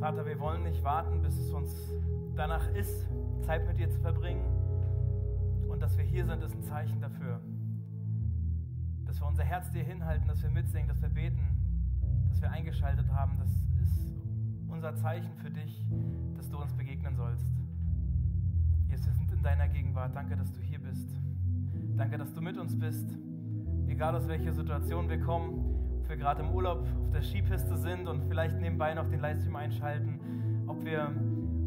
Vater, wir wollen nicht warten, bis es uns danach ist, Zeit mit dir zu verbringen. Und dass wir hier sind, ist ein Zeichen dafür. Dass wir unser Herz dir hinhalten, dass wir mitsingen, dass wir beten, dass wir eingeschaltet haben. Das ist unser Zeichen für dich, dass du uns begegnen sollst. Jesus, wir sind in deiner Gegenwart. Danke, dass du hier bist. Danke, dass du mit uns bist. Egal aus welcher Situation wir kommen, wir gerade im Urlaub auf der Skipiste sind und vielleicht nebenbei noch den Livestream einschalten, ob wir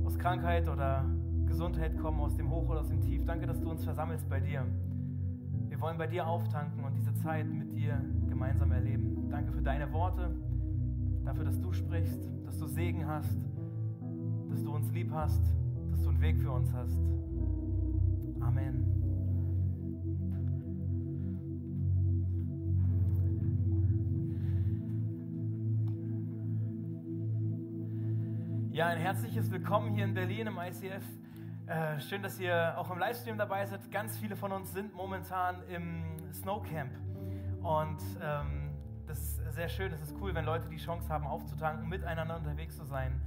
aus Krankheit oder Gesundheit kommen, aus dem Hoch oder aus dem Tief. Danke, dass du uns versammelst bei dir. Wir wollen bei dir auftanken und diese Zeit mit dir gemeinsam erleben. Danke für deine Worte, dafür, dass du sprichst, dass du Segen hast, dass du uns lieb hast, dass du einen Weg für uns hast. Amen. Ja, ein herzliches Willkommen hier in Berlin im ICF. Äh, schön, dass ihr auch im Livestream dabei seid. Ganz viele von uns sind momentan im Snowcamp. Und ähm, das ist sehr schön, es ist cool, wenn Leute die Chance haben, aufzutanken, miteinander unterwegs zu sein.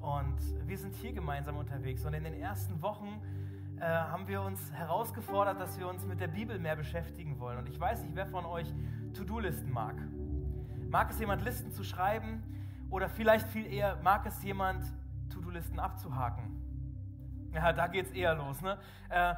Und wir sind hier gemeinsam unterwegs. Und in den ersten Wochen äh, haben wir uns herausgefordert, dass wir uns mit der Bibel mehr beschäftigen wollen. Und ich weiß nicht, wer von euch To-Do-Listen mag. Mag es jemand, Listen zu schreiben? Oder vielleicht viel eher, mag es jemand, To-Do-Listen abzuhaken? Ja, da geht es eher los. Ne? Äh,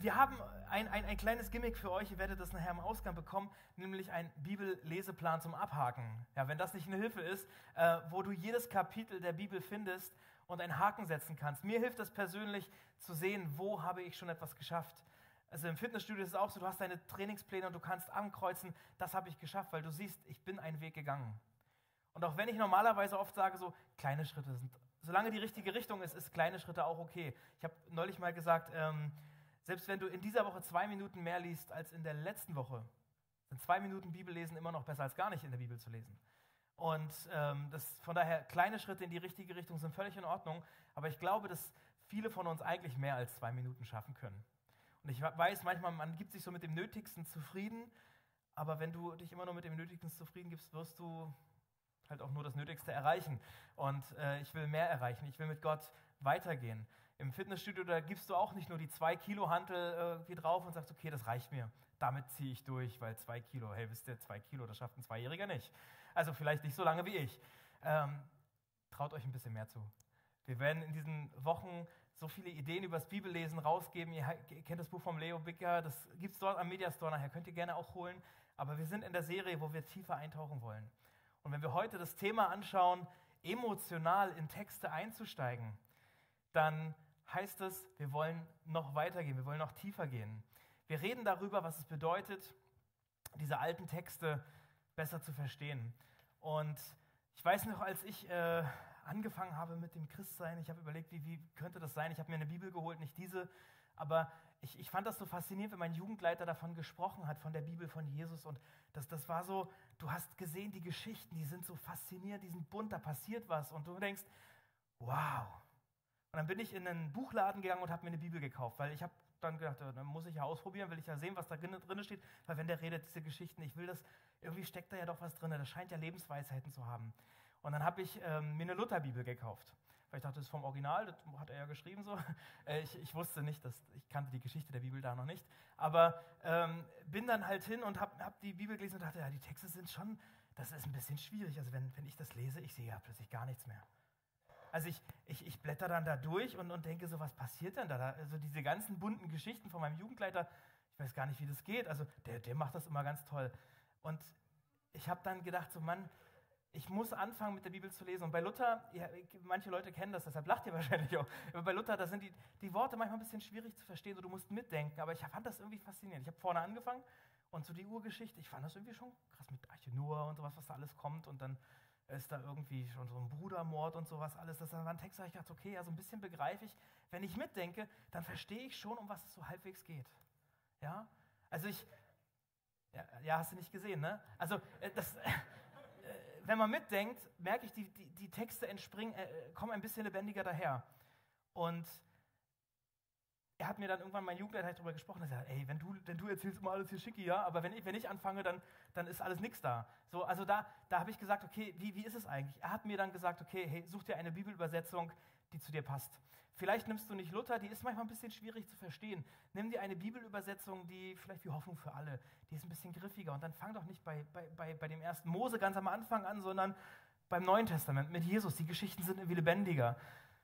wir haben ein, ein, ein, kleines Gimmick für euch, ihr werdet das nachher im Ausgang bekommen, nämlich ein Bibelleseplan zum Abhaken. Ja, wenn das nicht eine Hilfe ist, äh, wo du jedes Kapitel der Bibel findest und einen Haken setzen kannst. Mir hilft das persönlich zu sehen, wo habe ich schon etwas geschafft. Also im Fitnessstudio ist es auch so, du hast deine Trainingspläne und du kannst ankreuzen, das habe ich geschafft, weil du siehst, ich bin einen Weg gegangen. Und auch wenn ich normalerweise oft sage, so kleine Schritte sind, solange die richtige Richtung ist, ist kleine Schritte auch okay. Ich habe neulich mal gesagt, ähm, selbst wenn du in dieser Woche zwei Minuten mehr liest als in der letzten Woche, sind zwei Minuten Bibellesen immer noch besser als gar nicht in der Bibel zu lesen. Und ähm, das, von daher, kleine Schritte in die richtige Richtung sind völlig in Ordnung. Aber ich glaube, dass viele von uns eigentlich mehr als zwei Minuten schaffen können. Und ich weiß manchmal, man gibt sich so mit dem Nötigsten zufrieden. Aber wenn du dich immer nur mit dem Nötigsten zufrieden gibst, wirst du halt auch nur das Nötigste erreichen. Und äh, ich will mehr erreichen. Ich will mit Gott weitergehen. Im Fitnessstudio, da gibst du auch nicht nur die zwei Kilo Hantel irgendwie drauf und sagst, okay, das reicht mir. Damit ziehe ich durch, weil zwei Kilo, hey, wisst ihr, zwei Kilo, das schafft ein Zweijähriger nicht. Also vielleicht nicht so lange wie ich. Ähm, traut euch ein bisschen mehr zu. Wir werden in diesen Wochen so viele Ideen über das Bibellesen rausgeben. Ihr kennt das Buch vom Leo Bicker, das gibt es dort am Mediastore nachher, könnt ihr gerne auch holen. Aber wir sind in der Serie, wo wir tiefer eintauchen wollen. Und wenn wir heute das Thema anschauen, emotional in Texte einzusteigen, dann heißt es, wir wollen noch weitergehen, wir wollen noch tiefer gehen. Wir reden darüber, was es bedeutet, diese alten Texte besser zu verstehen. Und ich weiß noch, als ich äh, angefangen habe mit dem Christsein, ich habe überlegt, wie, wie könnte das sein? Ich habe mir eine Bibel geholt, nicht diese, aber ich, ich fand das so faszinierend, wenn mein Jugendleiter davon gesprochen hat, von der Bibel von Jesus. Und das, das war so, du hast gesehen, die Geschichten, die sind so faszinierend, die sind bunt, da passiert was. Und du denkst, wow. Und dann bin ich in einen Buchladen gegangen und habe mir eine Bibel gekauft, weil ich habe dann gedacht, dann muss ich ja ausprobieren, will ich ja sehen, was da drin steht. Weil wenn der redet, diese Geschichten, ich will das, irgendwie steckt da ja doch was drin, das scheint ja Lebensweisheiten zu haben. Und dann habe ich ähm, mir eine Lutherbibel gekauft weil ich dachte, das ist vom Original, das hat er ja geschrieben so. Äh, ich, ich, wusste nicht, dass, ich kannte die Geschichte der Bibel da noch nicht. Aber ähm, bin dann halt hin und habe hab die Bibel gelesen und dachte, ja, die Texte sind schon, das ist ein bisschen schwierig. Also wenn, wenn ich das lese, ich sehe ja plötzlich gar nichts mehr. Also ich, ich, ich blätter dann da durch und, und denke so, was passiert denn da? Also diese ganzen bunten Geschichten von meinem Jugendleiter, ich weiß gar nicht, wie das geht. Also der, der macht das immer ganz toll. Und ich habe dann gedacht, so Mann, ich muss anfangen mit der Bibel zu lesen. Und bei Luther, ja, manche Leute kennen das, deshalb lacht ihr wahrscheinlich auch. Aber bei Luther, da sind die, die Worte manchmal ein bisschen schwierig zu verstehen, so du musst mitdenken. Aber ich fand das irgendwie faszinierend. Ich habe vorne angefangen und so die Urgeschichte, ich fand das irgendwie schon krass mit Arche Noah und sowas, was da alles kommt. Und dann ist da irgendwie schon so ein Brudermord und sowas alles. Das war ein Text, da ich dachte, okay, so ein bisschen begreife ich. Wenn ich mitdenke, dann verstehe ich schon, um was es so halbwegs geht. Ja, also ich, ja, ja hast du nicht gesehen, ne? Also äh, das wenn man mitdenkt, merke ich, die, die, die Texte entspringen, äh, kommen ein bisschen lebendiger daher. Und er hat mir dann irgendwann mein Jugendleiter darüber gesprochen, dass er sagt, ey, wenn du, wenn du erzählst immer alles hier schicki, ja, aber wenn ich, wenn ich anfange, dann, dann ist alles nichts da. So, also da, da habe ich gesagt, okay, wie, wie ist es eigentlich? Er hat mir dann gesagt, okay, hey, such dir eine Bibelübersetzung, die zu dir passt. Vielleicht nimmst du nicht Luther, die ist manchmal ein bisschen schwierig zu verstehen. Nimm dir eine Bibelübersetzung, die vielleicht wie Hoffnung für alle, die ist ein bisschen griffiger. Und dann fang doch nicht bei, bei, bei, bei dem ersten Mose ganz am Anfang an, sondern beim Neuen Testament mit Jesus. Die Geschichten sind irgendwie lebendiger.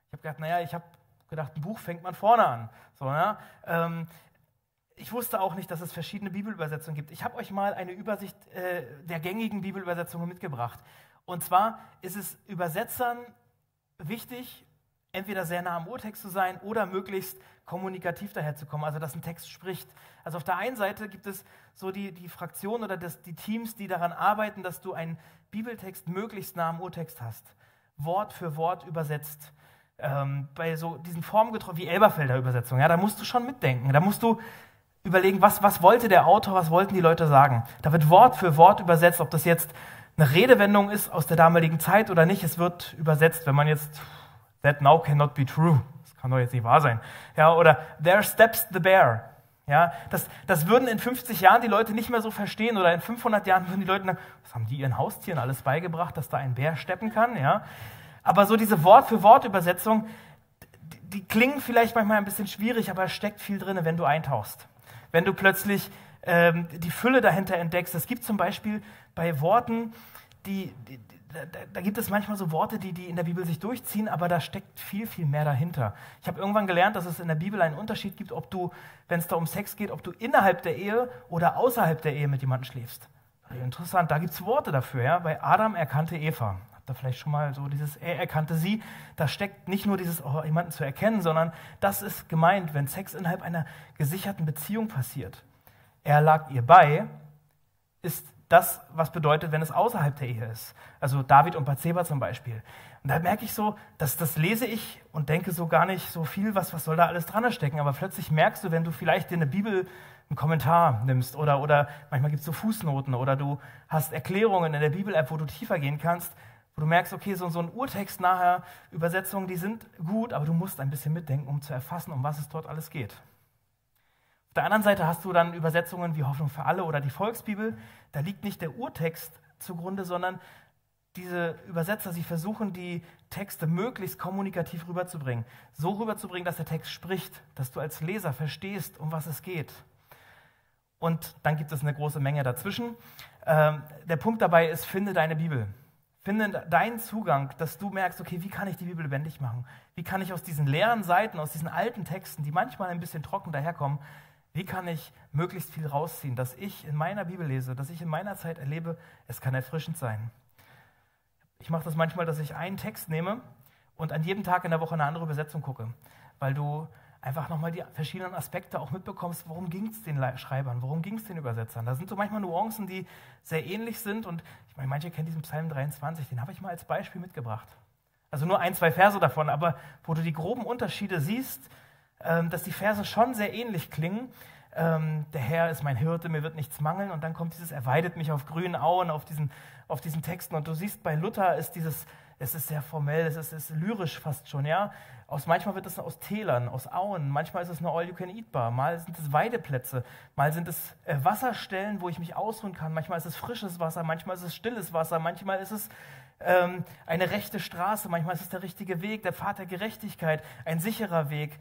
Ich habe gedacht, naja, ich habe gedacht, ein Buch fängt man vorne an. So, ne? ähm, ich wusste auch nicht, dass es verschiedene Bibelübersetzungen gibt. Ich habe euch mal eine Übersicht äh, der gängigen Bibelübersetzungen mitgebracht. Und zwar ist es Übersetzern wichtig, entweder sehr nah am Urtext zu sein oder möglichst kommunikativ daherzukommen, also dass ein Text spricht. Also auf der einen Seite gibt es so die, die Fraktion oder das, die Teams, die daran arbeiten, dass du einen Bibeltext möglichst nah am Urtext hast, Wort für Wort übersetzt ähm, bei so diesen formgetreu wie Elberfelder Übersetzung, ja, da musst du schon mitdenken. Da musst du überlegen, was, was wollte der Autor, was wollten die Leute sagen. Da wird Wort für Wort übersetzt, ob das jetzt eine Redewendung ist aus der damaligen Zeit oder nicht. Es wird übersetzt, wenn man jetzt that now cannot be true. Das kann doch jetzt nicht wahr sein. Ja, oder there steps the bear. Ja, das, das würden in 50 Jahren die Leute nicht mehr so verstehen oder in 500 Jahren würden die Leute sagen, was haben die ihren Haustieren alles beigebracht, dass da ein Bär steppen kann? Ja, aber so diese Wort-für-Wort-Übersetzung, die, die klingen vielleicht manchmal ein bisschen schwierig, aber es steckt viel drin, wenn du eintauchst. Wenn du plötzlich ähm, die Fülle dahinter entdeckst. Es gibt zum Beispiel bei Worten, die, die da, da, gibt es manchmal so Worte, die, die in der Bibel sich durchziehen, aber da steckt viel, viel mehr dahinter. Ich habe irgendwann gelernt, dass es in der Bibel einen Unterschied gibt, ob du, wenn es da um Sex geht, ob du innerhalb der Ehe oder außerhalb der Ehe mit jemandem schläfst. Interessant, da gibt es Worte dafür. Ja? Bei Adam erkannte Eva da vielleicht schon mal so dieses, er erkannte sie. Da steckt nicht nur dieses, oh, jemanden zu erkennen, sondern das ist gemeint, wenn Sex innerhalb einer gesicherten Beziehung passiert. Er lag ihr bei, ist das, was bedeutet, wenn es außerhalb der Ehe ist. Also David und Bathseba zum Beispiel. Und da merke ich so, dass das lese ich und denke so gar nicht so viel, was, was soll da alles dran stecken. Aber plötzlich merkst du, wenn du vielleicht dir eine Bibel einen Kommentar nimmst oder, oder manchmal gibt es so Fußnoten oder du hast Erklärungen in der Bibel-App, wo du tiefer gehen kannst, wo du merkst, okay, so, so ein Urtext nachher, Übersetzungen, die sind gut, aber du musst ein bisschen mitdenken, um zu erfassen, um was es dort alles geht. Auf der anderen Seite hast du dann Übersetzungen wie Hoffnung für alle oder die Volksbibel. Da liegt nicht der Urtext zugrunde, sondern diese Übersetzer, sie versuchen, die Texte möglichst kommunikativ rüberzubringen. So rüberzubringen, dass der Text spricht, dass du als Leser verstehst, um was es geht. Und dann gibt es eine große Menge dazwischen. Ähm, der Punkt dabei ist, finde deine Bibel. Finde deinen Zugang, dass du merkst, okay, wie kann ich die Bibel lebendig machen? Wie kann ich aus diesen leeren Seiten, aus diesen alten Texten, die manchmal ein bisschen trocken daherkommen, wie kann ich möglichst viel rausziehen, dass ich in meiner Bibel lese, dass ich in meiner Zeit erlebe, es kann erfrischend sein. Ich mache das manchmal, dass ich einen Text nehme und an jedem Tag in der Woche eine andere Übersetzung gucke, weil du einfach nochmal die verschiedenen Aspekte auch mitbekommst, worum ging es den Schreibern, worum ging es den Übersetzern. Da sind so manchmal Nuancen, die sehr ähnlich sind und ich meine, manche kennen diesen Psalm 23, den habe ich mal als Beispiel mitgebracht. Also nur ein, zwei Verse davon, aber wo du die groben Unterschiede siehst, dass die Verse schon sehr ähnlich klingen. Ähm, der Herr ist mein Hirte, mir wird nichts mangeln. Und dann kommt dieses, er weidet mich auf grünen Auen, auf diesen, auf diesen Texten. Und du siehst, bei Luther ist dieses, es ist sehr formell, es ist, es ist lyrisch fast schon, ja. Aus, manchmal wird es aus Tälern, aus Auen, manchmal ist es eine All-You-Can-Eat-Bar, mal sind es Weideplätze, mal sind es äh, Wasserstellen, wo ich mich ausruhen kann, manchmal ist es frisches Wasser, manchmal ist es stilles Wasser, manchmal ist es ähm, eine rechte Straße, manchmal ist es der richtige Weg, der Pfad der Gerechtigkeit, ein sicherer Weg.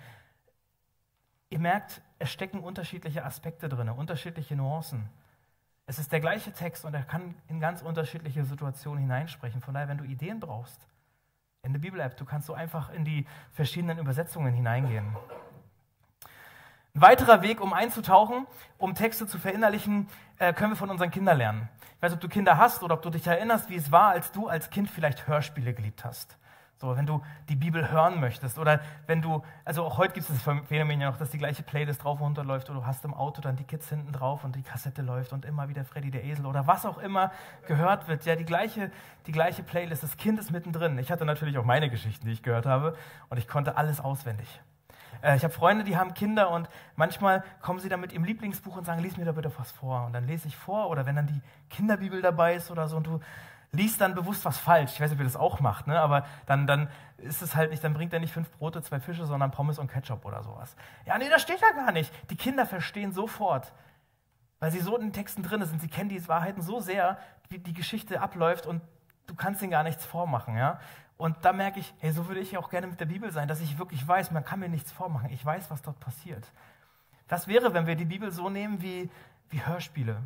Ihr merkt, es stecken unterschiedliche Aspekte drin, unterschiedliche Nuancen. Es ist der gleiche Text und er kann in ganz unterschiedliche Situationen hineinsprechen. Von daher, wenn du Ideen brauchst, in der Bibel-App, du kannst so einfach in die verschiedenen Übersetzungen hineingehen. Ein weiterer Weg, um einzutauchen, um Texte zu verinnerlichen, äh, können wir von unseren Kindern lernen. Ich weiß, ob du Kinder hast oder ob du dich erinnerst, wie es war, als du als Kind vielleicht Hörspiele geliebt hast. So, wenn du die Bibel hören möchtest oder wenn du, also auch heute gibt es das Phänomen ja noch, dass die gleiche Playlist drauf und runter läuft oder du hast im Auto dann die Kids hinten drauf und die Kassette läuft und immer wieder Freddy der Esel oder was auch immer gehört wird. Ja, die gleiche, die gleiche Playlist, das Kind ist mittendrin. Ich hatte natürlich auch meine Geschichten, die ich gehört habe und ich konnte alles auswendig. Äh, ich habe Freunde, die haben Kinder und manchmal kommen sie dann mit ihrem Lieblingsbuch und sagen, lies mir da bitte was vor. Und dann lese ich vor oder wenn dann die Kinderbibel dabei ist oder so und du liest dann bewusst was falsch. Ich weiß nicht, ob ihr das auch macht, ne? aber dann, dann ist es halt nicht, dann bringt er nicht fünf Brote, zwei Fische, sondern Pommes und Ketchup oder sowas. Ja, nee, das steht ja gar nicht. Die Kinder verstehen sofort, weil sie so in den Texten drin sind. Sie kennen die Wahrheiten so sehr, wie die Geschichte abläuft und du kannst ihnen gar nichts vormachen. Ja? Und da merke ich, hey, so würde ich auch gerne mit der Bibel sein, dass ich wirklich weiß, man kann mir nichts vormachen. Ich weiß, was dort passiert. Das wäre, wenn wir die Bibel so nehmen wie, wie Hörspiele,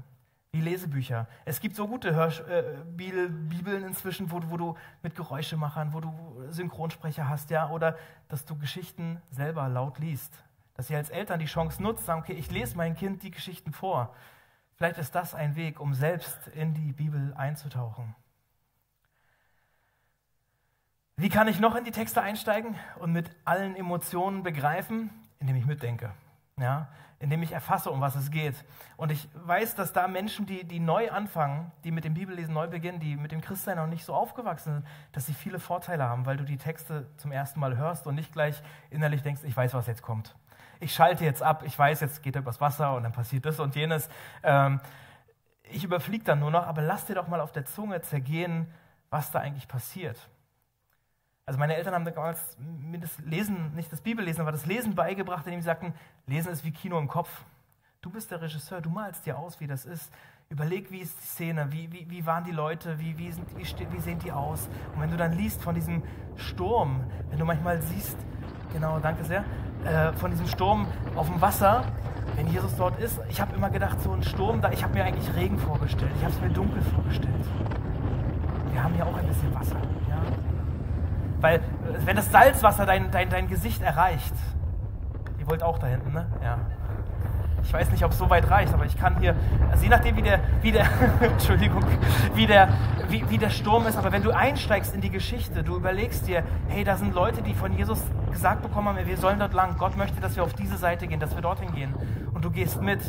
wie Lesebücher. Es gibt so gute Hörsch äh, Bibeln inzwischen, wo, wo, du mit Geräuschemachern, wo du Synchronsprecher hast, ja, oder dass du Geschichten selber laut liest. Dass ihr als Eltern die Chance nutzt, sagen, okay, ich lese meinem Kind die Geschichten vor. Vielleicht ist das ein Weg, um selbst in die Bibel einzutauchen. Wie kann ich noch in die Texte einsteigen und mit allen Emotionen begreifen? Indem ich mitdenke. Ja? Indem ich erfasse, um was es geht. Und ich weiß, dass da Menschen, die, die neu anfangen, die mit dem Bibellesen neu beginnen, die mit dem Christsein noch nicht so aufgewachsen sind, dass sie viele Vorteile haben, weil du die Texte zum ersten Mal hörst und nicht gleich innerlich denkst, ich weiß, was jetzt kommt. Ich schalte jetzt ab, ich weiß, jetzt geht er übers Wasser und dann passiert das und jenes. Ähm, ich überfliege dann nur noch, aber lass dir doch mal auf der Zunge zergehen, was da eigentlich passiert. Also meine Eltern haben damals mir das Lesen, nicht das Bibellesen, aber das Lesen beigebracht, indem sie sagten, Lesen ist wie Kino im Kopf. Du bist der Regisseur, du malst dir aus, wie das ist. Überleg, wie ist die Szene, wie, wie, wie waren die Leute, wie, wie, sind, wie, wie sehen die aus. Und wenn du dann liest von diesem Sturm, wenn du manchmal siehst, genau, danke sehr, äh, von diesem Sturm auf dem Wasser, wenn Jesus dort ist, ich habe immer gedacht, so ein Sturm, da, ich habe mir eigentlich Regen vorgestellt, ich habe es mir dunkel vorgestellt. Wir haben ja auch ein bisschen Wasser. Weil, äh, wenn das Salzwasser dein, dein, dein Gesicht erreicht, ihr wollt auch da hinten, ne? Ja. Ich weiß nicht, ob es so weit reicht, aber ich kann hier, also je nachdem, wie der, wie der, Entschuldigung, wie der, wie, wie der Sturm ist, aber wenn du einsteigst in die Geschichte, du überlegst dir, hey, da sind Leute, die von Jesus gesagt bekommen haben, wir sollen dort lang, Gott möchte, dass wir auf diese Seite gehen, dass wir dorthin gehen. Und du gehst mit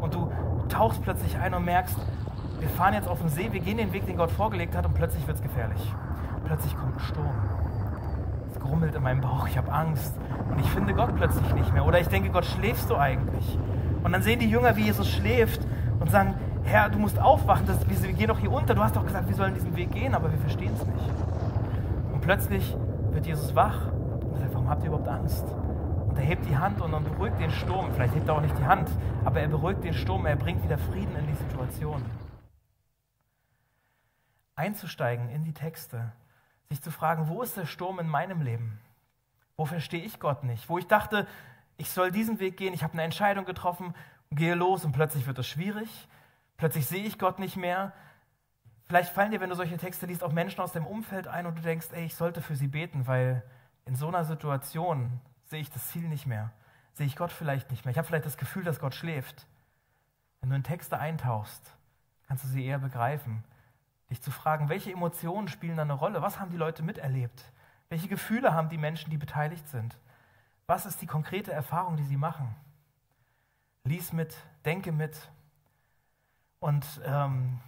und du tauchst plötzlich ein und merkst, wir fahren jetzt auf den See, wir gehen den Weg, den Gott vorgelegt hat und plötzlich wird es gefährlich. Plötzlich kommt ein Sturm grummelt in meinem Bauch, ich habe Angst und ich finde Gott plötzlich nicht mehr. Oder ich denke, Gott, schläfst du eigentlich? Und dann sehen die Jünger, wie Jesus schläft und sagen, Herr, du musst aufwachen, das, wir gehen doch hier unter. Du hast doch gesagt, wir sollen diesen Weg gehen, aber wir verstehen es nicht. Und plötzlich wird Jesus wach und sagt, warum habt ihr überhaupt Angst? Und er hebt die Hand und dann beruhigt den Sturm. Vielleicht hebt er auch nicht die Hand, aber er beruhigt den Sturm, er bringt wieder Frieden in die Situation. Einzusteigen in die Texte sich zu fragen, wo ist der Sturm in meinem Leben? Wo verstehe ich Gott nicht? Wo ich dachte, ich soll diesen Weg gehen, ich habe eine Entscheidung getroffen, gehe los und plötzlich wird es schwierig. Plötzlich sehe ich Gott nicht mehr. Vielleicht fallen dir, wenn du solche Texte liest, auch Menschen aus dem Umfeld ein und du denkst, ey, ich sollte für sie beten, weil in so einer Situation sehe ich das Ziel nicht mehr. Sehe ich Gott vielleicht nicht mehr. Ich habe vielleicht das Gefühl, dass Gott schläft. Wenn du in Texte eintauchst, kannst du sie eher begreifen. Dich zu fragen, welche Emotionen spielen da eine Rolle? Was haben die Leute miterlebt? Welche Gefühle haben die Menschen, die beteiligt sind? Was ist die konkrete Erfahrung, die sie machen? Lies mit, denke mit. Und ähm,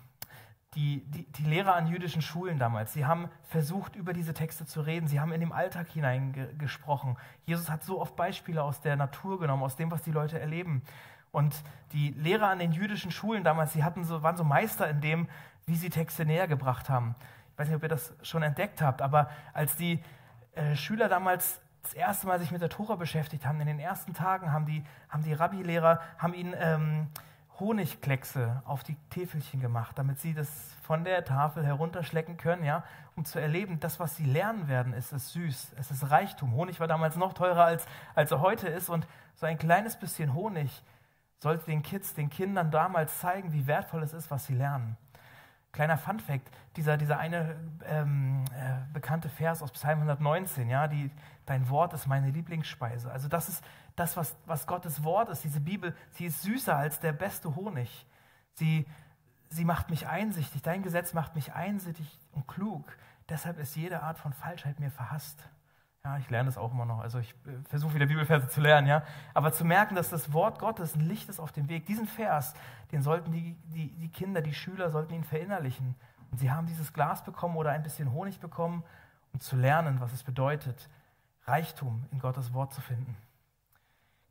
die, die, die, Lehrer an jüdischen Schulen damals, sie haben versucht, über diese Texte zu reden. Sie haben in den Alltag hineingesprochen. Jesus hat so oft Beispiele aus der Natur genommen, aus dem, was die Leute erleben. Und die Lehrer an den jüdischen Schulen damals, sie hatten so, waren so Meister in dem, wie sie Texte näher gebracht haben. Ich weiß nicht, ob ihr das schon entdeckt habt, aber als die äh, Schüler damals das erste Mal sich mit der Tora beschäftigt haben, in den ersten Tagen haben die, haben die Rabbi-Lehrer ihnen ähm, Honigkleckse auf die Täfelchen gemacht, damit sie das von der Tafel herunterschlecken können, ja, um zu erleben, das, was sie lernen werden, ist es süß, es ist Reichtum. Honig war damals noch teurer, als, als er heute ist und so ein kleines bisschen Honig sollte den Kids, den Kindern damals zeigen, wie wertvoll es ist, was sie lernen. Kleiner Funfact, dieser, dieser eine ähm, äh, bekannte Vers aus Psalm 119, ja, die, dein Wort ist meine Lieblingsspeise. Also das ist das, was, was Gottes Wort ist, diese Bibel, sie ist süßer als der beste Honig. Sie, sie macht mich einsichtig, dein Gesetz macht mich einsichtig und klug. Deshalb ist jede Art von Falschheit mir verhasst. Ja, ich lerne das auch immer noch. Also ich äh, versuche wieder Bibelverse zu lernen, ja. Aber zu merken, dass das Wort Gottes ein Licht ist auf dem Weg. Diesen Vers, den sollten die, die, die Kinder, die Schüler, sollten ihn verinnerlichen. Und sie haben dieses Glas bekommen oder ein bisschen Honig bekommen, um zu lernen, was es bedeutet, Reichtum in Gottes Wort zu finden.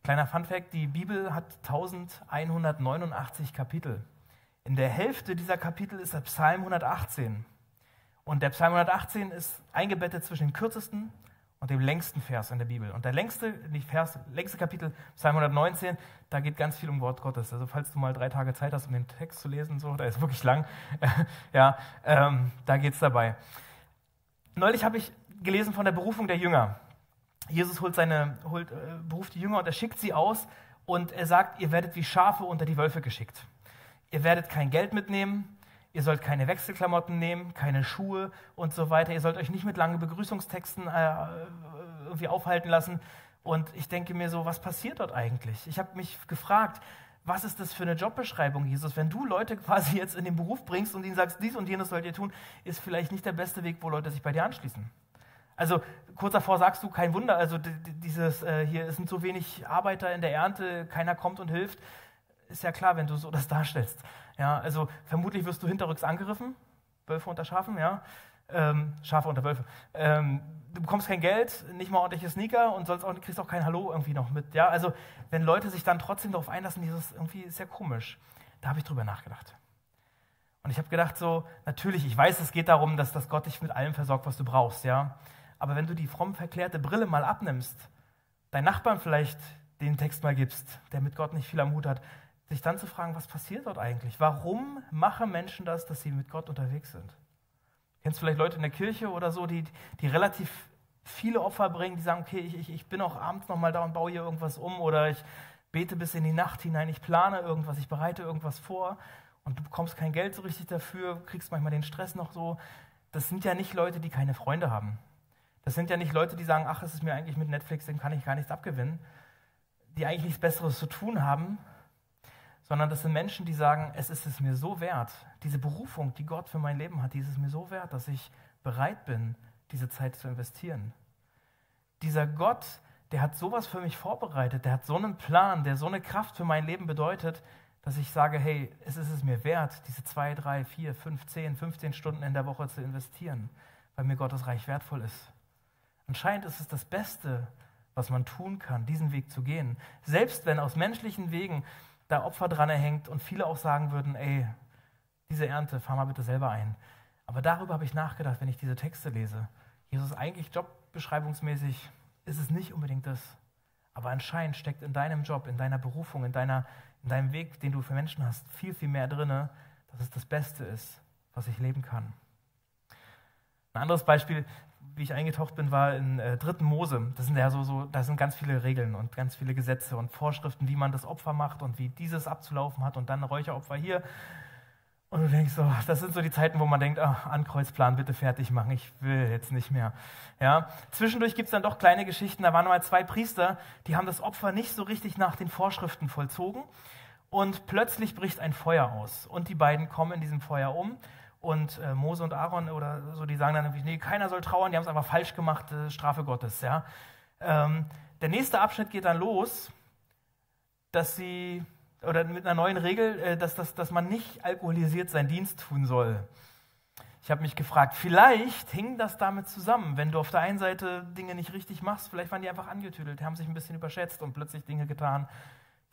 Kleiner Funfact, die Bibel hat 1189 Kapitel. In der Hälfte dieser Kapitel ist der Psalm 118. Und der Psalm 118 ist eingebettet zwischen dem kürzesten und dem längsten Vers in der Bibel. Und der längste, nicht Vers, längste Kapitel, Psalm 119, da geht ganz viel um Wort Gottes. Also falls du mal drei Tage Zeit hast, um den Text zu lesen, so, da ist wirklich lang, ja, ähm, da geht es dabei. Neulich habe ich gelesen von der Berufung der Jünger. Jesus holt seine, holt, äh, beruft die Jünger und er schickt sie aus und er sagt, ihr werdet wie Schafe unter die Wölfe geschickt. Ihr werdet kein Geld mitnehmen, Ihr sollt keine Wechselklamotten nehmen, keine Schuhe und so weiter. Ihr sollt euch nicht mit langen Begrüßungstexten äh, irgendwie aufhalten lassen. Und ich denke mir so, was passiert dort eigentlich? Ich habe mich gefragt, was ist das für eine Jobbeschreibung, Jesus? Wenn du Leute quasi jetzt in den Beruf bringst und ihnen sagst, dies und jenes sollt ihr tun, ist vielleicht nicht der beste Weg, wo Leute sich bei dir anschließen. Also kurz davor sagst du, kein Wunder, also dieses, äh, hier sind so wenig Arbeiter in der Ernte, keiner kommt und hilft. Ist ja klar, wenn du so das darstellst. Ja, also vermutlich wirst du hinterrücks angegriffen, Wölfe unter Schafen, ja, ähm, Schafe unter Wölfe. Ähm, du bekommst kein Geld, nicht mal ordentliche Sneaker und sollst auch, kriegst auch kein Hallo irgendwie noch mit. Ja, also wenn Leute sich dann trotzdem darauf einlassen, dieses irgendwie ja komisch. Da habe ich drüber nachgedacht. Und ich habe gedacht so, natürlich, ich weiß, es geht darum, dass das Gott dich mit allem versorgt, was du brauchst, ja. Aber wenn du die fromm verklärte Brille mal abnimmst, deinen Nachbarn vielleicht den Text mal gibst, der mit Gott nicht viel am Hut hat, sich dann zu fragen, was passiert dort eigentlich? Warum machen Menschen das, dass sie mit Gott unterwegs sind? Kennst du vielleicht Leute in der Kirche oder so, die, die relativ viele Opfer bringen, die sagen, okay, ich, ich bin auch abends nochmal da und baue hier irgendwas um oder ich bete bis in die Nacht hinein, ich plane irgendwas, ich bereite irgendwas vor und du bekommst kein Geld so richtig dafür, kriegst manchmal den Stress noch so. Das sind ja nicht Leute, die keine Freunde haben. Das sind ja nicht Leute, die sagen, ach, es ist mir eigentlich mit Netflix, dem kann ich gar nichts abgewinnen, die eigentlich nichts Besseres zu tun haben, sondern das sind Menschen, die sagen, es ist es mir so wert, diese Berufung, die Gott für mein Leben hat, die ist es mir so wert, dass ich bereit bin, diese Zeit zu investieren. Dieser Gott, der hat sowas für mich vorbereitet, der hat so einen Plan, der so eine Kraft für mein Leben bedeutet, dass ich sage, hey, es ist es mir wert, diese zwei, drei, vier, fünf, zehn, 15 Stunden in der Woche zu investieren, weil mir Gottes Reich wertvoll ist. Anscheinend ist es das Beste, was man tun kann, diesen Weg zu gehen. Selbst wenn aus menschlichen Wegen da Opfer dran hängt und viele auch sagen würden, ey, diese Ernte, fahr mal bitte selber ein. Aber darüber habe ich nachgedacht, wenn ich diese Texte lese. Jesus, eigentlich jobbeschreibungsmäßig ist es nicht unbedingt das. Aber anscheinend steckt in deinem Job, in deiner Berufung, in, deiner, in deinem Weg, den du für Menschen hast, viel, viel mehr drin, dass es das Beste ist, was ich leben kann. Ein anderes Beispiel, wie ich eingetaucht bin, war in äh, 3. Mose. Das sind ja so, so, da sind ganz viele Regeln und ganz viele Gesetze und Vorschriften, wie man das Opfer macht und wie dieses abzulaufen hat und dann Räucheropfer hier. Und du denkst so, das sind so die Zeiten, wo man denkt, ach, Ankreuzplan bitte fertig machen, ich will jetzt nicht mehr. Ja? Zwischendurch gibt es dann doch kleine Geschichten, da waren mal zwei Priester, die haben das Opfer nicht so richtig nach den Vorschriften vollzogen und plötzlich bricht ein Feuer aus und die beiden kommen in diesem Feuer um und äh, Mose und Aaron oder so, die sagen dann irgendwie, nee, keiner soll trauern, die haben es einfach falsch gemacht, äh, Strafe Gottes. Ja? Ähm, der nächste Abschnitt geht dann los, dass sie, oder mit einer neuen Regel, äh, dass, dass, dass man nicht alkoholisiert seinen Dienst tun soll. Ich habe mich gefragt, vielleicht hing das damit zusammen, wenn du auf der einen Seite Dinge nicht richtig machst, vielleicht waren die einfach angetüdelt, haben sich ein bisschen überschätzt und plötzlich Dinge getan,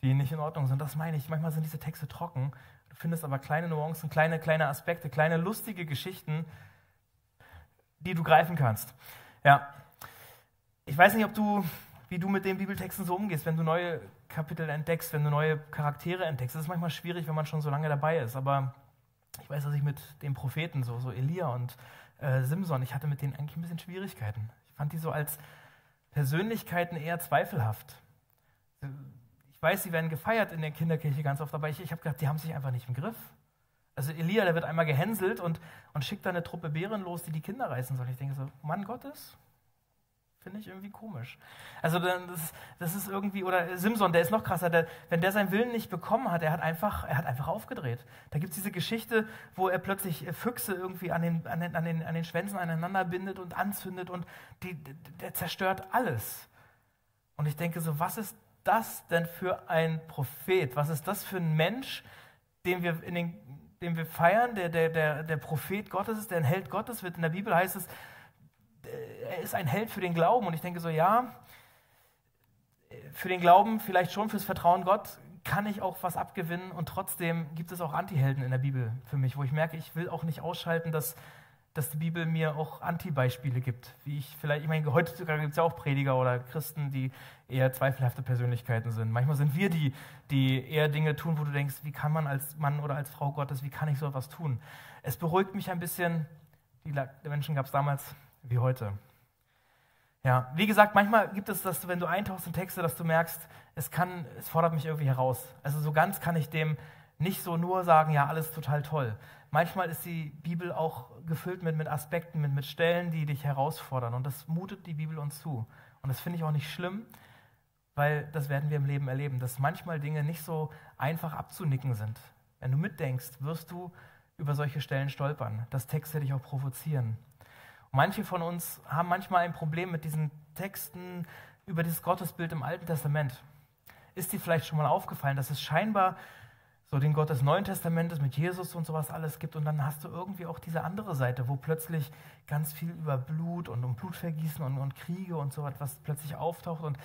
die nicht in Ordnung sind. Das meine ich. Manchmal sind diese Texte trocken findest aber kleine Nuancen, kleine, kleine Aspekte, kleine lustige Geschichten, die du greifen kannst. Ja. Ich weiß nicht, ob du, wie du mit den Bibeltexten so umgehst, wenn du neue Kapitel entdeckst, wenn du neue Charaktere entdeckst. Das ist manchmal schwierig, wenn man schon so lange dabei ist, aber ich weiß, dass ich mit den Propheten, so, so Elia und äh, Simson, ich hatte mit denen eigentlich ein bisschen Schwierigkeiten. Ich fand die so als Persönlichkeiten eher zweifelhaft weiß, sie werden gefeiert in der Kinderkirche ganz oft, aber ich, ich habe gedacht, die haben sich einfach nicht im Griff. Also Elia, der wird einmal gehänselt und, und schickt da eine Truppe Bären los, die die Kinder reißen sollen. Ich denke so, Mann Gottes, finde ich irgendwie komisch. Also das, das ist irgendwie, oder Simson, der ist noch krasser, der, wenn der seinen Willen nicht bekommen hat, er hat einfach, er hat einfach aufgedreht. Da gibt es diese Geschichte, wo er plötzlich Füchse irgendwie an den, an den, an den, an den Schwänzen aneinander bindet und anzündet und die, der zerstört alles. Und ich denke so, was ist das denn für ein Prophet? Was ist das für ein Mensch, den wir, in den, den wir feiern, der, der, der, der Prophet Gottes ist, der ein Held Gottes wird? In der Bibel heißt es, er ist ein Held für den Glauben. Und ich denke so, ja, für den Glauben, vielleicht schon fürs Vertrauen Gott, kann ich auch was abgewinnen. Und trotzdem gibt es auch Antihelden in der Bibel für mich, wo ich merke, ich will auch nicht ausschalten, dass, dass die Bibel mir auch Anti-Beispiele gibt. Wie ich vielleicht, ich meine, heutzutage gibt es ja auch Prediger oder Christen, die eher zweifelhafte Persönlichkeiten sind. Manchmal sind wir die, die eher Dinge tun, wo du denkst, wie kann man als Mann oder als Frau Gottes, wie kann ich so etwas tun? Es beruhigt mich ein bisschen, die Menschen gab es damals wie heute. Ja, wie gesagt, manchmal gibt es das, wenn du eintauchst in Texte, dass du merkst, es kann, es fordert mich irgendwie heraus. Also so ganz kann ich dem nicht so nur sagen, ja, alles total toll. Manchmal ist die Bibel auch gefüllt mit, mit Aspekten, mit, mit Stellen, die dich herausfordern. Und das mutet die Bibel uns zu. Und das finde ich auch nicht schlimm, weil das werden wir im Leben erleben, dass manchmal Dinge nicht so einfach abzunicken sind. Wenn du mitdenkst, wirst du über solche Stellen stolpern, dass Texte dich auch provozieren. Und manche von uns haben manchmal ein Problem mit diesen Texten über dieses Gottesbild im Alten Testament. Ist dir vielleicht schon mal aufgefallen, dass es scheinbar so den Gott des Neuen Testamentes mit Jesus und sowas alles gibt. Und dann hast du irgendwie auch diese andere Seite, wo plötzlich ganz viel über Blut und um Blutvergießen und, und Kriege und so etwas plötzlich auftaucht. Und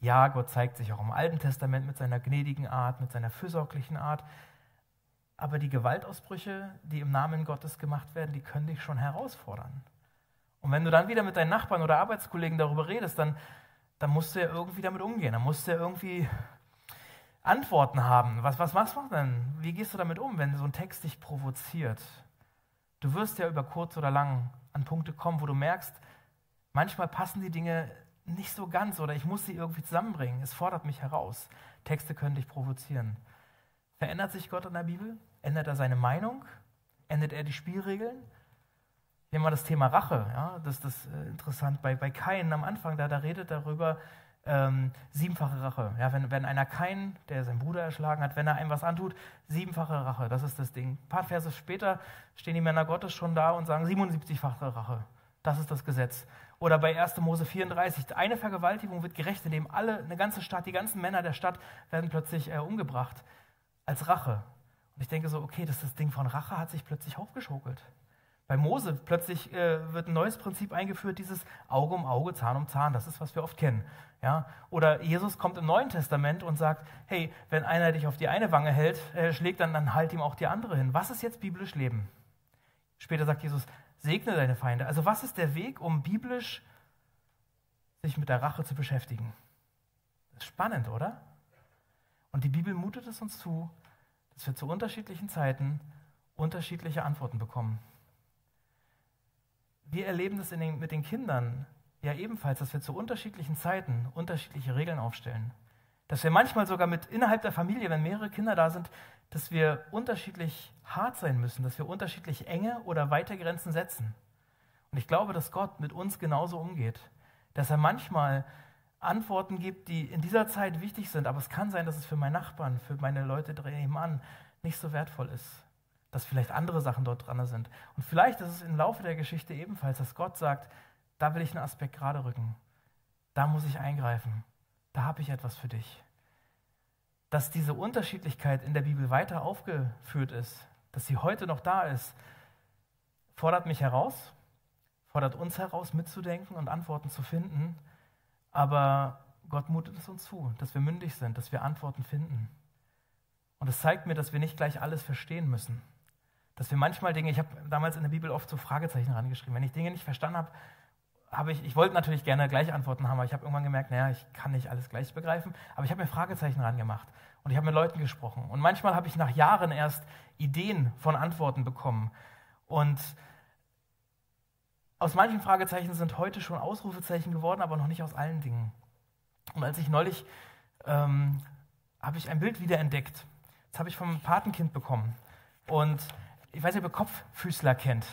ja, Gott zeigt sich auch im Alten Testament mit seiner gnädigen Art, mit seiner fürsorglichen Art. Aber die Gewaltausbrüche, die im Namen Gottes gemacht werden, die können dich schon herausfordern. Und wenn du dann wieder mit deinen Nachbarn oder Arbeitskollegen darüber redest, dann, dann musst du ja irgendwie damit umgehen. Dann musst du ja irgendwie Antworten haben. Was, was machst du denn? Wie gehst du damit um, wenn so ein Text dich provoziert? Du wirst ja über kurz oder lang an Punkte kommen, wo du merkst, manchmal passen die Dinge nicht so ganz oder ich muss sie irgendwie zusammenbringen. Es fordert mich heraus. Texte können dich provozieren. Verändert sich Gott in der Bibel? Ändert er seine Meinung? Ändert er die Spielregeln? Haben wir das Thema Rache. Ja? Das, das ist äh, interessant. Bei, bei Kain am Anfang, da, da redet darüber, ähm, siebenfache Rache. Ja, wenn, wenn einer keinen, der seinen Bruder erschlagen hat, wenn er einem was antut, siebenfache Rache, das ist das Ding. Ein paar Verse später stehen die Männer Gottes schon da und sagen 77-fache Rache. Das ist das Gesetz. Oder bei 1. Mose 34, eine Vergewaltigung wird gerecht, indem alle, eine ganze Stadt, die ganzen Männer der Stadt werden plötzlich äh, umgebracht als Rache. Und ich denke so, okay, das, das Ding von Rache hat sich plötzlich hochgeschaukelt. Bei Mose plötzlich äh, wird ein neues Prinzip eingeführt, dieses Auge um Auge, Zahn um Zahn. Das ist, was wir oft kennen. Ja? Oder Jesus kommt im Neuen Testament und sagt, hey, wenn einer dich auf die eine Wange hält, äh, schlägt, dann, dann halt ihm auch die andere hin. Was ist jetzt biblisch Leben? Später sagt Jesus, segne deine Feinde. Also was ist der Weg, um biblisch sich mit der Rache zu beschäftigen? Das ist spannend, oder? Und die Bibel mutet es uns zu, dass wir zu unterschiedlichen Zeiten unterschiedliche Antworten bekommen. Wir erleben das den, mit den Kindern ja ebenfalls, dass wir zu unterschiedlichen Zeiten unterschiedliche Regeln aufstellen. Dass wir manchmal sogar mit innerhalb der Familie, wenn mehrere Kinder da sind, dass wir unterschiedlich hart sein müssen, dass wir unterschiedlich enge oder weite Grenzen setzen. Und ich glaube, dass Gott mit uns genauso umgeht. Dass er manchmal Antworten gibt, die in dieser Zeit wichtig sind, aber es kann sein, dass es für meinen Nachbarn, für meine Leute nebenan nicht so wertvoll ist. Dass vielleicht andere Sachen dort dran sind. Und vielleicht ist es im Laufe der Geschichte ebenfalls, dass Gott sagt, da will ich einen Aspekt gerade rücken. Da muss ich eingreifen. Da habe ich etwas für dich. Dass diese Unterschiedlichkeit in der Bibel weiter aufgeführt ist, dass sie heute noch da ist, fordert mich heraus, fordert uns heraus, mitzudenken und Antworten zu finden. Aber Gott mutet es uns zu, dass wir mündig sind, dass wir Antworten finden. Und es zeigt mir, dass wir nicht gleich alles verstehen müssen. Dass wir manchmal Dinge, ich habe damals in der Bibel oft so Fragezeichen rangeschrieben, wenn ich Dinge nicht verstanden habe, habe ich, ich wollte natürlich gerne gleich Antworten haben, aber ich habe irgendwann gemerkt, naja, ich kann nicht alles gleich begreifen, aber ich habe mir Fragezeichen rangemacht und ich habe mit Leuten gesprochen. Und manchmal habe ich nach Jahren erst Ideen von Antworten bekommen. Und aus manchen Fragezeichen sind heute schon Ausrufezeichen geworden, aber noch nicht aus allen Dingen. Und als ich neulich ähm, habe ich ein Bild wiederentdeckt. Das habe ich vom Patenkind bekommen. Und ich weiß nicht, ob ihr Kopffüßler kennt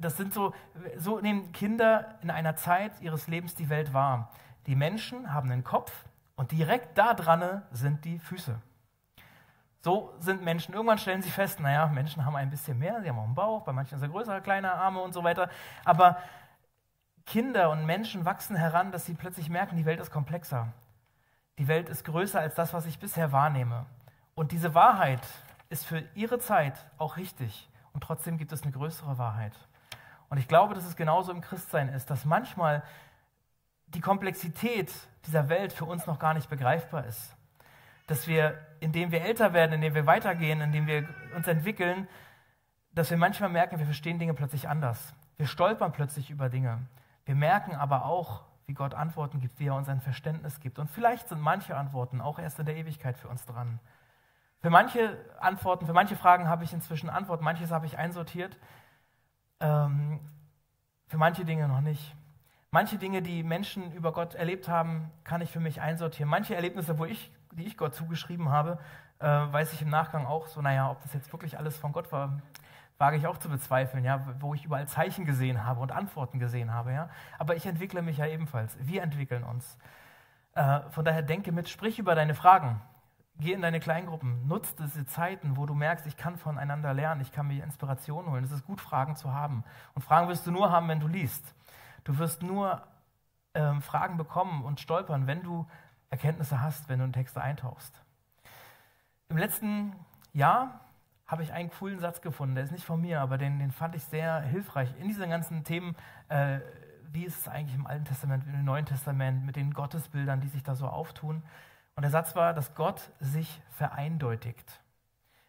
das sind so, so nehmen Kinder in einer Zeit ihres Lebens die Welt wahr. Die Menschen haben einen Kopf und direkt da dran sind die Füße. So sind Menschen. Irgendwann stellen sie fest, naja, Menschen haben ein bisschen mehr, sie haben auch einen Bauch, bei manchen sind sie größer, kleiner, Arme und so weiter. Aber Kinder und Menschen wachsen heran, dass sie plötzlich merken, die Welt ist komplexer. Die Welt ist größer als das, was ich bisher wahrnehme. Und diese Wahrheit ist für ihre Zeit auch richtig und trotzdem gibt es eine größere Wahrheit. Und ich glaube, dass es genauso im Christsein ist, dass manchmal die Komplexität dieser Welt für uns noch gar nicht begreifbar ist. Dass wir, indem wir älter werden, indem wir weitergehen, indem wir uns entwickeln, dass wir manchmal merken, wir verstehen Dinge plötzlich anders. wir stolpern plötzlich über Dinge. Wir merken aber auch, wie Gott Antworten gibt, wie er uns ein Verständnis gibt. Und vielleicht sind manche Antworten auch erst in der Ewigkeit für uns dran. Für manche Antworten, für manche Fragen habe ich inzwischen Antworten, manches habe ich einsortiert, ähm, für manche Dinge noch nicht. Manche Dinge, die Menschen über Gott erlebt haben, kann ich für mich einsortieren. Manche Erlebnisse, wo ich, die ich Gott zugeschrieben habe, äh, weiß ich im Nachgang auch so, naja, ob das jetzt wirklich alles von Gott war, wage ich auch zu bezweifeln, ja, wo ich überall Zeichen gesehen habe und Antworten gesehen habe. Ja. Aber ich entwickle mich ja ebenfalls. Wir entwickeln uns. Äh, von daher denke mit, sprich über deine Fragen. Geh in deine Kleingruppen, nutze diese Zeiten, wo du merkst, ich kann voneinander lernen, ich kann mir Inspiration holen. Es ist gut, Fragen zu haben. Und Fragen wirst du nur haben, wenn du liest. Du wirst nur ähm, Fragen bekommen und stolpern, wenn du Erkenntnisse hast, wenn du in Texte eintauchst. Im letzten Jahr habe ich einen coolen Satz gefunden, der ist nicht von mir, aber den, den fand ich sehr hilfreich in diesen ganzen Themen. Äh, wie ist es eigentlich im Alten Testament, im Neuen Testament mit den Gottesbildern, die sich da so auftun? Und der Satz war, dass Gott sich vereindeutigt.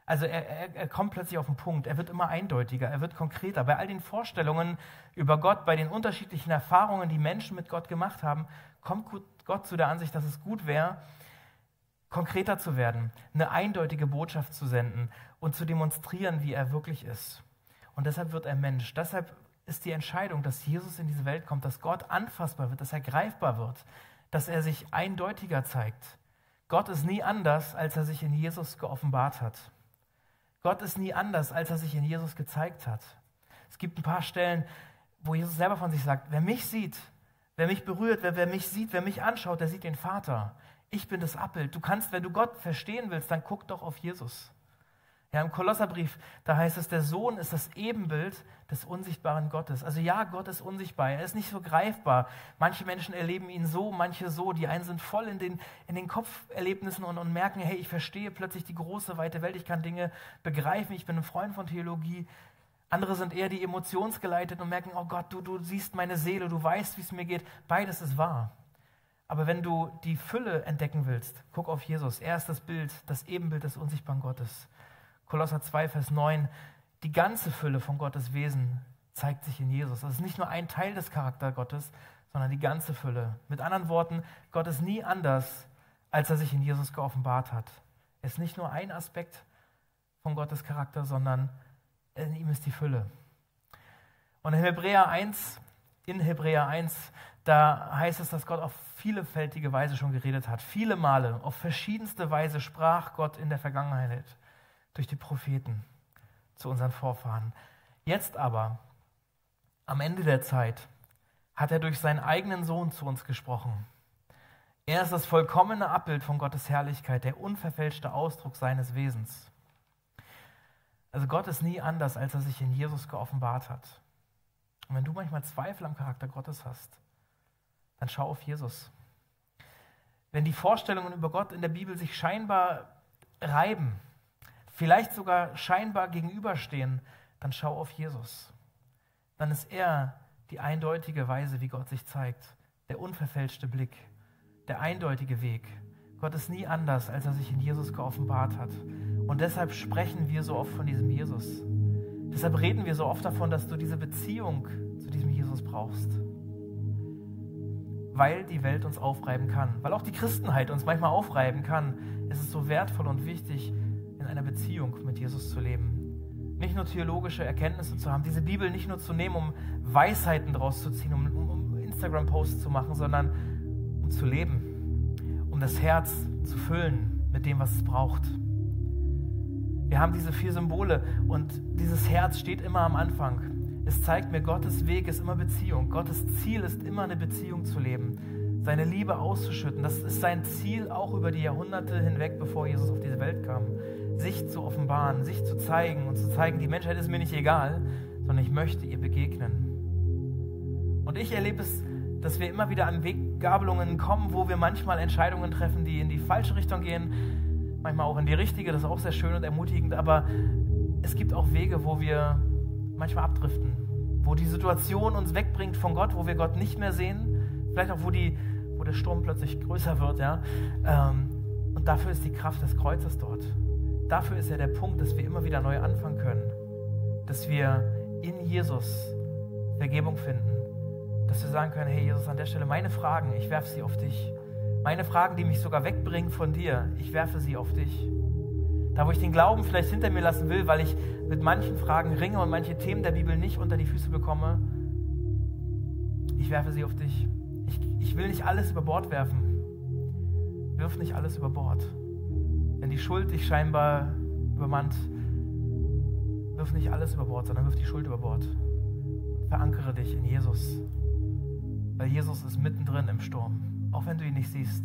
Also er, er, er, kommt plötzlich auf den Punkt, er wird immer eindeutiger, er wird konkreter. Bei all den Vorstellungen über Gott, bei den unterschiedlichen Erfahrungen, die Menschen mit Gott gemacht haben, kommt Gott zu der Ansicht, dass es gut wäre, konkreter zu werden, eine eindeutige Botschaft zu senden und zu demonstrieren, wie er wirklich ist. Und deshalb wird er Mensch. Deshalb ist die Entscheidung, dass Jesus in diese Welt kommt, dass Gott anfassbar wird, dass er greifbar wird, dass er sich eindeutiger zeigt. Gott ist nie anders, als er sich in Jesus geoffenbart hat. Gott ist nie anders, als er sich in Jesus gezeigt hat. Es gibt ein paar Stellen, wo Jesus selber von sich sagt, wer mich sieht, wer mich berührt, wer, wer mich sieht, wer mich anschaut, der sieht den Vater. Ich bin das Abbild. Du kannst, wenn du Gott verstehen willst, dann guck doch auf Jesus. Ja, im Kolosserbrief, da heißt es, der Sohn ist das Ebenbild des unsichtbaren Gottes. Also ja, Gott ist unsichtbar, er ist nicht so greifbar. Manche Menschen erleben ihn so, manche so. Die einen sind voll in den, in den Kopferlebnissen und, und merken, hey, ich verstehe plötzlich die große, weite Welt, ich kann Dinge begreifen, ich bin ein Freund von Theologie. Andere sind eher die emotionsgeleitet und merken, oh Gott, du, du siehst meine Seele, du weißt, wie es mir geht. Beides ist wahr. Aber wenn du die Fülle entdecken willst, guck auf Jesus. Er ist das Bild, das Ebenbild des unsichtbaren Gottes. Kolosser 2, Vers 9, die ganze Fülle von Gottes Wesen zeigt sich in Jesus. Das ist nicht nur ein Teil des Charakter Gottes, sondern die ganze Fülle. Mit anderen Worten, Gott ist nie anders, als er sich in Jesus geoffenbart hat. Er ist nicht nur ein Aspekt von Gottes Charakter, sondern in ihm ist die Fülle. Und in Hebräer 1, in Hebräer 1, da heißt es, dass Gott auf vielfältige Weise schon geredet hat. Viele Male, auf verschiedenste Weise sprach Gott in der Vergangenheit durch die Propheten zu unseren Vorfahren. Jetzt aber, am Ende der Zeit, hat er durch seinen eigenen Sohn zu uns gesprochen. Er ist das vollkommene Abbild von Gottes Herrlichkeit, der unverfälschte Ausdruck seines Wesens. Also Gott ist nie anders, als er sich in Jesus geoffenbart hat. Und wenn du manchmal Zweifel am Charakter Gottes hast, dann schau auf Jesus. Wenn die Vorstellungen über Gott in der Bibel sich scheinbar reiben, vielleicht sogar scheinbar gegenüberstehen, dann schau auf Jesus. Dann ist er die eindeutige Weise, wie Gott sich zeigt, der unverfälschte Blick, der eindeutige Weg. Gott ist nie anders, als er sich in Jesus geoffenbart hat. Und deshalb sprechen wir so oft von diesem Jesus. Deshalb reden wir so oft davon, dass du diese Beziehung zu diesem Jesus brauchst. Weil die Welt uns aufreiben kann. Weil auch die Christenheit uns manchmal aufreiben kann. ist Es so wertvoll und wichtig, in einer Beziehung mit Jesus zu leben. Nicht nur theologische Erkenntnisse zu haben, diese Bibel nicht nur zu nehmen, um Weisheiten draus zu ziehen, um, um Instagram-Posts zu machen, sondern um zu leben, um das Herz zu füllen mit dem, was es braucht. Wir haben diese vier Symbole und dieses Herz steht immer am Anfang. Es zeigt mir, Gottes Weg ist immer Beziehung. Gottes Ziel ist immer eine Beziehung zu leben, seine Liebe auszuschütten. Das ist sein Ziel auch über die Jahrhunderte hinweg, bevor Jesus auf diese Welt kam sich zu offenbaren, sich zu zeigen und zu zeigen, die Menschheit ist mir nicht egal, sondern ich möchte ihr begegnen. Und ich erlebe es, dass wir immer wieder an Weggabelungen kommen, wo wir manchmal Entscheidungen treffen, die in die falsche Richtung gehen, manchmal auch in die richtige, das ist auch sehr schön und ermutigend, aber es gibt auch Wege, wo wir manchmal abdriften, wo die Situation uns wegbringt von Gott, wo wir Gott nicht mehr sehen, vielleicht auch wo, die, wo der Sturm plötzlich größer wird, ja. Ähm, und dafür ist die Kraft des Kreuzes dort dafür ist ja der Punkt, dass wir immer wieder neu anfangen können. Dass wir in Jesus Vergebung finden. Dass wir sagen können, hey Jesus, an der Stelle meine Fragen, ich werfe sie auf dich. Meine Fragen, die mich sogar wegbringen von dir, ich werfe sie auf dich. Da, wo ich den Glauben vielleicht hinter mir lassen will, weil ich mit manchen Fragen ringe und manche Themen der Bibel nicht unter die Füße bekomme, ich werfe sie auf dich. Ich, ich will nicht alles über Bord werfen. Wirf nicht alles über Bord. Wenn die Schuld dich scheinbar übermannt, wirf nicht alles über Bord, sondern wirf die Schuld über Bord. Verankere dich in Jesus. Weil Jesus ist mittendrin im Sturm, auch wenn du ihn nicht siehst.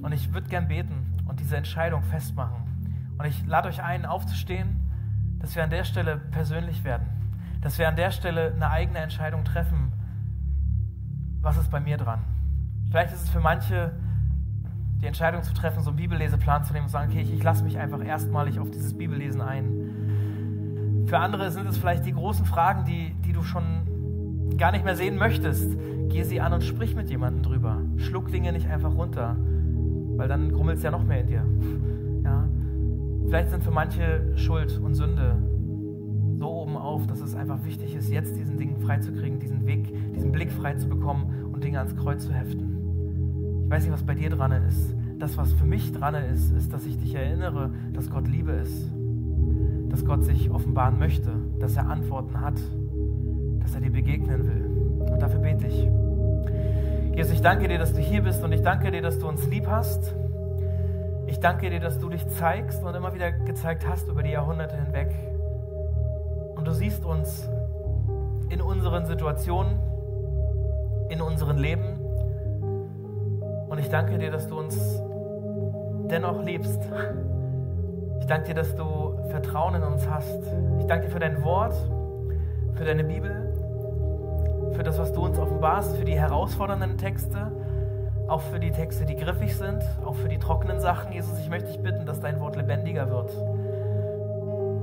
Und ich würde gern beten und diese Entscheidung festmachen. Und ich lade euch ein, aufzustehen, dass wir an der Stelle persönlich werden. Dass wir an der Stelle eine eigene Entscheidung treffen. Was ist bei mir dran? Vielleicht ist es für manche die Entscheidung zu treffen, so einen Bibelleseplan zu nehmen und zu sagen, okay, ich, ich lasse mich einfach erstmalig auf dieses Bibellesen ein. Für andere sind es vielleicht die großen Fragen, die, die du schon gar nicht mehr sehen möchtest. Geh sie an und sprich mit jemandem drüber. Schluck Dinge nicht einfach runter, weil dann krummelt es ja noch mehr in dir. Ja? Vielleicht sind für manche Schuld und Sünde so oben auf, dass es einfach wichtig ist, jetzt diesen Dingen freizukriegen, diesen Weg, diesen Blick frei zu bekommen und Dinge ans Kreuz zu heften. Weiß nicht, was bei dir dran ist. Das, was für mich dran ist, ist, dass ich dich erinnere, dass Gott Liebe ist. Dass Gott sich offenbaren möchte, dass er Antworten hat, dass er dir begegnen will. Und dafür bete ich. Jesus, ich danke dir, dass du hier bist und ich danke dir, dass du uns lieb hast. Ich danke dir, dass du dich zeigst und immer wieder gezeigt hast über die Jahrhunderte hinweg. Und du siehst uns in unseren Situationen, in unserem Leben und ich danke dir, dass du uns dennoch liebst. Ich danke dir, dass du Vertrauen in uns hast. Ich danke dir für dein Wort, für deine Bibel, für das, was du uns offenbarst, für die herausfordernden Texte, auch für die Texte, die griffig sind, auch für die trockenen Sachen. Jesus, ich möchte dich bitten, dass dein Wort lebendiger wird.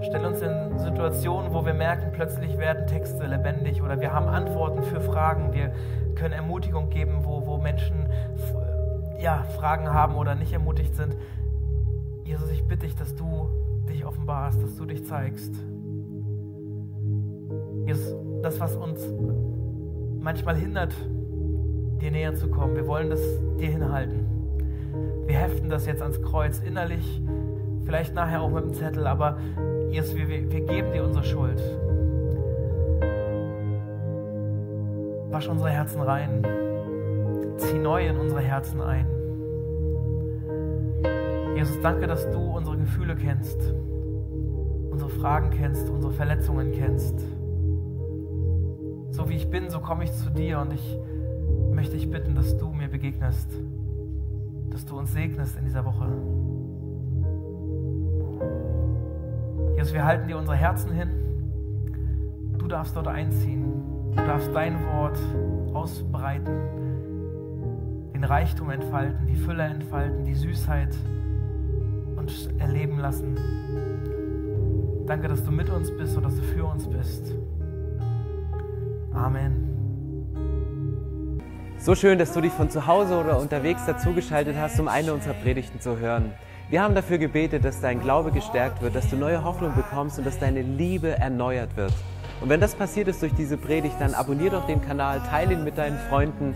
Stell uns in Situationen, wo wir merken, plötzlich werden Texte lebendig oder wir haben Antworten für Fragen. Wir können Ermutigung geben, wo, wo Menschen ja, Fragen haben oder nicht ermutigt sind. Jesus, ich bitte dich, dass du dich offenbarst, dass du dich zeigst. Jesus, das, was uns manchmal hindert, dir näher zu kommen, wir wollen das dir hinhalten. Wir heften das jetzt ans Kreuz innerlich, vielleicht nachher auch mit dem Zettel, aber Jesus, wir, wir, geben dir unsere Schuld. Wasch unsere Herzen rein zieh neu in unsere Herzen ein. Jesus, danke, dass du unsere Gefühle kennst, unsere Fragen kennst, unsere Verletzungen kennst. So wie ich bin, so komme ich zu dir und ich möchte dich bitten, dass du mir begegnest, dass du uns segnest in dieser Woche. Jesus, wir halten dir unsere Herzen hin. Du darfst dort einziehen. Du darfst dein Wort ausbreiten den Reichtum entfalten, die Fülle entfalten, die Süßheit uns erleben lassen. Danke, dass du mit uns bist und dass du für uns bist. Amen. So schön, dass du dich von zu Hause oder unterwegs dazugeschaltet hast, um eine unserer Predigten zu hören. Wir haben dafür gebetet, dass dein Glaube gestärkt wird, dass du neue Hoffnung bekommst und dass deine Liebe erneuert wird. Und wenn das passiert ist durch diese Predigt, dann abonniere doch den Kanal, teile ihn mit deinen Freunden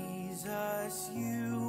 Jesus, you